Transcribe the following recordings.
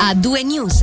a due news.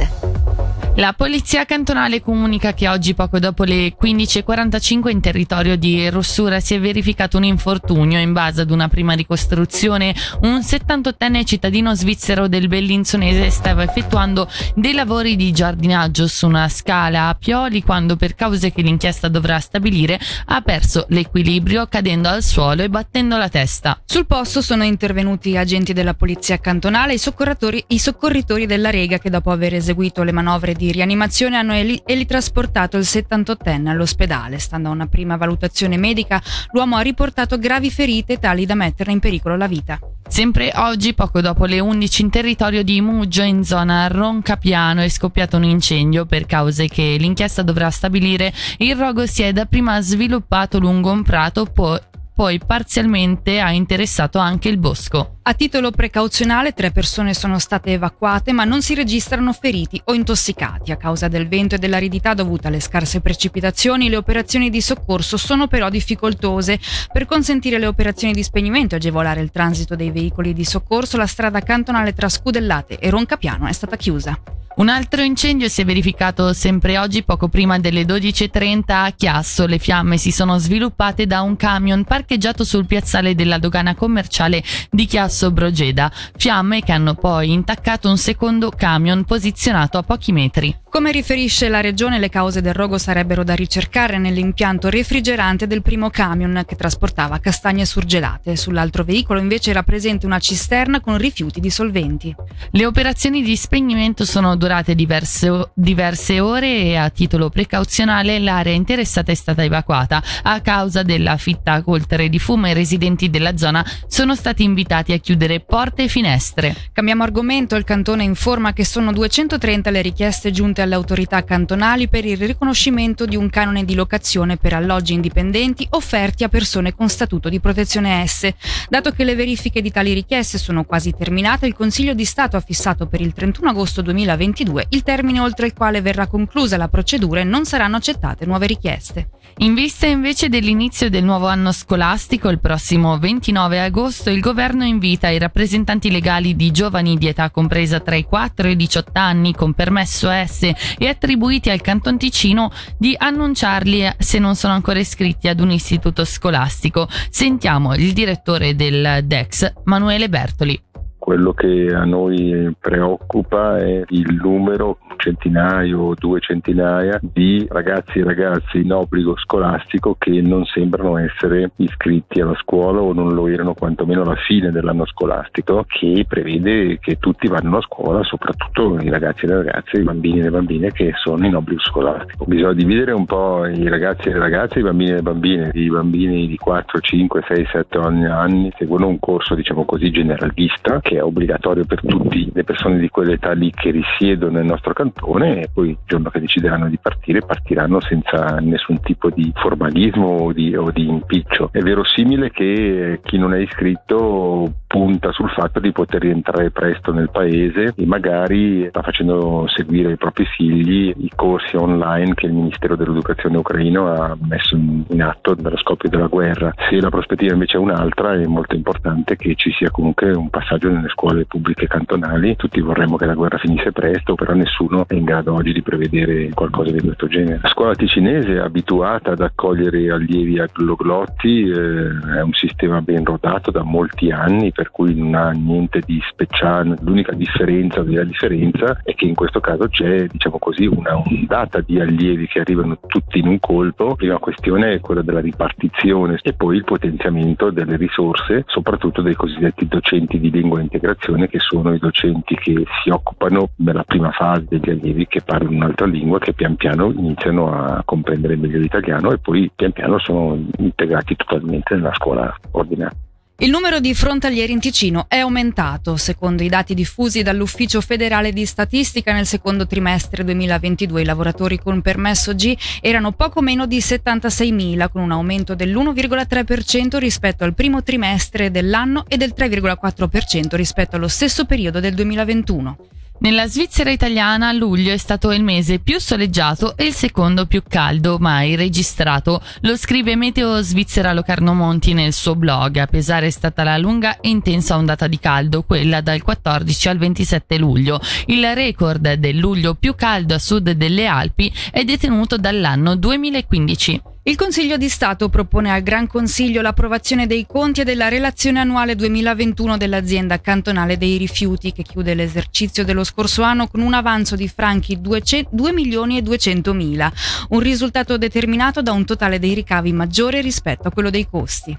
La polizia cantonale comunica che oggi, poco dopo le 15.45, in territorio di Rossura si è verificato un infortunio. In base ad una prima ricostruzione, un 78enne cittadino svizzero del Bellinzonese stava effettuando dei lavori di giardinaggio su una scala a Pioli quando, per cause che l'inchiesta dovrà stabilire, ha perso l'equilibrio cadendo al suolo e battendo la testa. Sul posto sono intervenuti agenti della polizia cantonale e i, soccorritori della Rega che, dopo aver eseguito le manovre di rianimazione hanno eli- elitrasportato il 78enne all'ospedale. Stando a una prima valutazione medica, l'uomo ha riportato gravi ferite tali da metterne in pericolo la vita. Sempre oggi, poco dopo le 11, in territorio di Muggio, in zona Roncapiano, è scoppiato un incendio per cause che l'inchiesta dovrà stabilire. Il rogo si è dapprima sviluppato lungo un prato, poi poi parzialmente ha interessato anche il bosco. A titolo precauzionale tre persone sono state evacuate ma non si registrano feriti o intossicati. A causa del vento e dell'aridità dovuta alle scarse precipitazioni le operazioni di soccorso sono però difficoltose. Per consentire le operazioni di spegnimento e agevolare il transito dei veicoli di soccorso la strada cantonale tra Scudellate e Roncapiano è stata chiusa. Un altro incendio si è verificato sempre oggi, poco prima delle 12.30 a Chiasso. Le fiamme si sono sviluppate da un camion parcheggiato sul piazzale della dogana commerciale di Chiasso Brogeda. Fiamme che hanno poi intaccato un secondo camion posizionato a pochi metri. Come riferisce la regione, le cause del rogo sarebbero da ricercare nell'impianto refrigerante del primo camion che trasportava castagne surgelate. Sull'altro veicolo invece era presente una cisterna con rifiuti di solventi. Le operazioni di spegnimento sono durate diverse, diverse ore e a titolo precauzionale l'area interessata è stata evacuata. A causa della fitta coltere di fumo i residenti della zona sono stati invitati a chiudere porte e finestre. Cambiamo argomento, il cantone informa che sono 230 le richieste giunte alle autorità cantonali per il riconoscimento di un canone di locazione per alloggi indipendenti offerti a persone con statuto di protezione S. Dato che le verifiche di tali richieste sono quasi terminate, il Consiglio di Stato ha fissato per il 31 agosto 2022 il termine oltre il quale verrà conclusa la procedura e non saranno accettate nuove richieste. In vista invece dell'inizio del nuovo anno scolastico, il prossimo 29 agosto, il governo invita i rappresentanti legali di giovani di età compresa tra i 4 e i 18 anni con permesso S e attribuiti al Canton Ticino di annunciarli se non sono ancora iscritti ad un istituto scolastico. Sentiamo il direttore del DEX, Manuele Bertoli. Quello che a noi preoccupa è il numero centinaio o due centinaia di ragazzi e ragazze in obbligo scolastico che non sembrano essere iscritti alla scuola o non lo erano quantomeno alla fine dell'anno scolastico che prevede che tutti vadano a scuola, soprattutto i ragazzi e le ragazze, i bambini e le bambine che sono in obbligo scolastico. Bisogna dividere un po' i ragazzi e le ragazze, i bambini e le bambine. I bambini di 4, 5, 6, 7 anni seguono un corso diciamo così generalista che è obbligatorio per tutte le persone di quell'età lì che risiedono nel nostro cantone e poi il giorno che decideranno di partire partiranno senza nessun tipo di formalismo o di, o di impiccio. È verosimile che chi non è iscritto punta sul fatto di poter rientrare presto nel paese e magari sta facendo seguire ai propri figli i corsi online che il Ministero dell'Educazione ucraino ha messo in atto dallo scoppio della guerra. Se la prospettiva invece è un'altra è molto importante che ci sia comunque un passaggio nelle scuole pubbliche cantonali. Tutti vorremmo che la guerra finisse presto, però nessuno è in grado oggi di prevedere qualcosa di questo genere. La scuola ticinese è abituata ad accogliere allievi agloglotti, eh, è un sistema ben rodato da molti anni per cui non ha niente di speciale, l'unica differenza della differenza è che in questo caso c'è diciamo così una ondata di allievi che arrivano tutti in un colpo, la prima questione è quella della ripartizione e poi il potenziamento delle risorse, soprattutto dei cosiddetti docenti di lingua e integrazione che sono i docenti che si occupano nella prima fase degli allievi che parlano un'altra lingua che pian piano iniziano a comprendere meglio l'italiano e poi pian piano sono integrati totalmente nella scuola ordinaria. Il numero di frontalieri in Ticino è aumentato. Secondo i dati diffusi dall'Ufficio federale di statistica, nel secondo trimestre 2022 i lavoratori con permesso G erano poco meno di 76.000, con un aumento dell'1,3% rispetto al primo trimestre dell'anno e del 3,4% rispetto allo stesso periodo del 2021. Nella Svizzera italiana luglio è stato il mese più soleggiato e il secondo più caldo mai registrato. Lo scrive Meteo Svizzera Locarno Monti nel suo blog. A pesare è stata la lunga e intensa ondata di caldo, quella dal 14 al 27 luglio. Il record del luglio più caldo a sud delle Alpi è detenuto dall'anno 2015. Il Consiglio di Stato propone al Gran Consiglio l'approvazione dei conti e della relazione annuale 2021 dell'azienda cantonale dei rifiuti che chiude l'esercizio dello scorso anno con un avanzo di franchi 2 milioni e 200 mila, un risultato determinato da un totale dei ricavi maggiore rispetto a quello dei costi.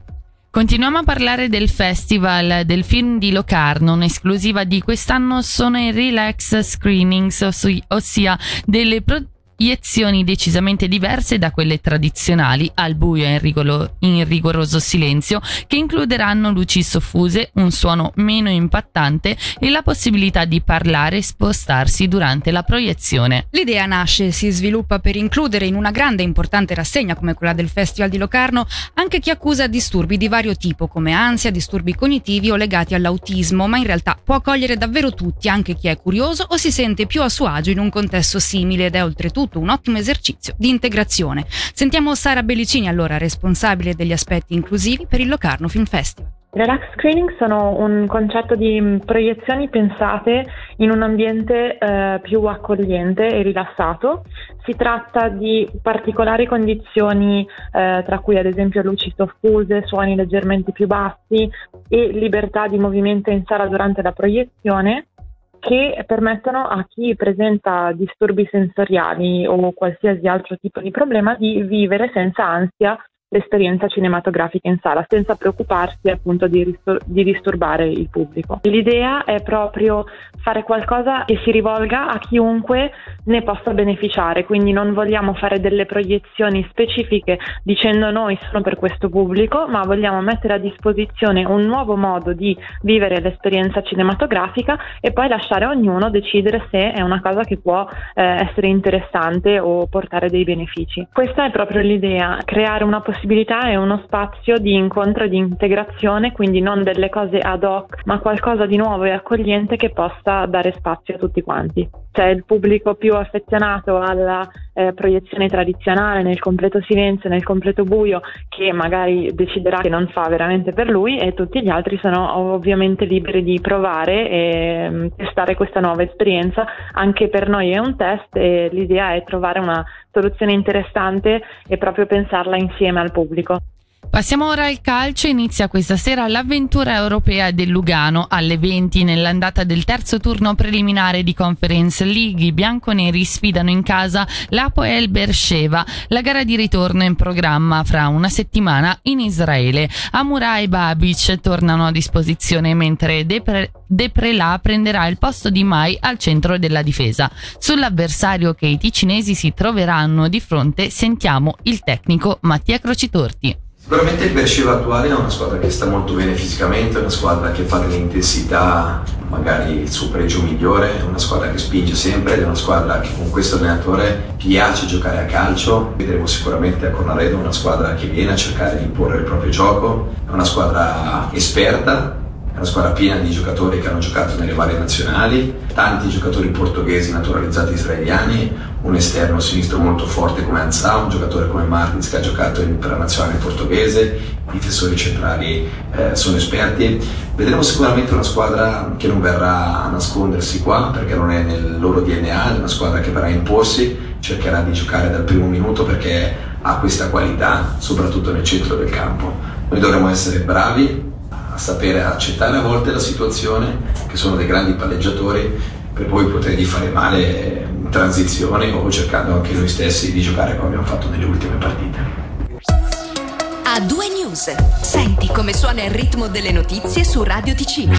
Continuiamo a parlare del festival del film di Locarno, un'esclusiva di quest'anno sono i Relax Screenings, ossia delle produzioni Iezioni decisamente diverse da quelle tradizionali, al buio e in, rigolo, in rigoroso silenzio, che includeranno luci soffuse, un suono meno impattante e la possibilità di parlare e spostarsi durante la proiezione. L'idea nasce e si sviluppa per includere in una grande e importante rassegna come quella del Festival di Locarno anche chi accusa disturbi di vario tipo come ansia, disturbi cognitivi o legati all'autismo, ma in realtà può accogliere davvero tutti, anche chi è curioso o si sente più a suo agio in un contesto simile ed è oltretutto avuto un ottimo esercizio di integrazione. Sentiamo Sara Bellicini, allora responsabile degli aspetti inclusivi per il Locarno Film Festival. Relax screening sono un concetto di proiezioni pensate in un ambiente eh, più accogliente e rilassato. Si tratta di particolari condizioni, eh, tra cui ad esempio luci soffuse, suoni leggermente più bassi e libertà di movimento in sala durante la proiezione che permettono a chi presenta disturbi sensoriali o qualsiasi altro tipo di problema di vivere senza ansia l'esperienza cinematografica in sala senza preoccuparsi appunto di, ristor- di, disturbare il pubblico. L'idea è proprio fare qualcosa che si rivolga a chiunque ne possa beneficiare, quindi non vogliamo fare delle proiezioni specifiche dicendo noi sono per questo pubblico, ma vogliamo mettere a disposizione un nuovo modo di vivere l'esperienza cinematografica e poi lasciare a ognuno decidere se è una cosa che può eh, essere interessante o portare dei benefici. Questa è proprio l'idea, creare una possibilità possibilità è uno spazio di incontro e di integrazione, quindi non delle cose ad hoc, ma qualcosa di nuovo e accogliente che possa dare spazio a tutti quanti. C'è il pubblico più affezionato alla eh, proiezione tradizionale nel completo silenzio, nel completo buio, che magari deciderà che non fa veramente per lui e tutti gli altri sono ovviamente liberi di provare e mm, testare questa nuova esperienza. Anche per noi è un test e l'idea è trovare una soluzione interessante e proprio pensarla insieme al pubblico. Passiamo ora al calcio, inizia questa sera l'avventura europea del Lugano alle 20 nell'andata del terzo turno preliminare di Conference League. I bianconeri sfidano in casa l'Apoel Beersheva. La gara di ritorno è in programma fra una settimana in Israele. Amura e Babic tornano a disposizione mentre Depre- Deprela prenderà il posto di Mai al centro della difesa. Sull'avversario che i ticinesi si troveranno di fronte sentiamo il tecnico Mattia Crocitorti. Sicuramente il Beersheba attuale è una squadra che sta molto bene fisicamente, è una squadra che fa dell'intensità magari il suo pregio migliore, è una squadra che spinge sempre è una squadra che con questo allenatore piace giocare a calcio. Vedremo sicuramente a Cornaredo una squadra che viene a cercare di imporre il proprio gioco, è una squadra esperta, è una squadra piena di giocatori che hanno giocato nelle varie nazionali, tanti giocatori portoghesi naturalizzati israeliani, un esterno sinistro molto forte come Anza, un giocatore come Martins che ha giocato in, per la nazionale portoghese, i difensori centrali eh, sono esperti. Vedremo sicuramente una squadra che non verrà a nascondersi qua perché non è nel loro DNA, è una squadra che verrà a imporsi, cercherà di giocare dal primo minuto perché ha questa qualità, soprattutto nel centro del campo. Noi dovremo essere bravi sapere accettare a volte la situazione, che sono dei grandi palleggiatori, per poi potergli fare male in transizione o cercando anche noi stessi di giocare come abbiamo fatto nelle ultime partite. A due news. Senti come suona il ritmo delle notizie su Radio Ticino.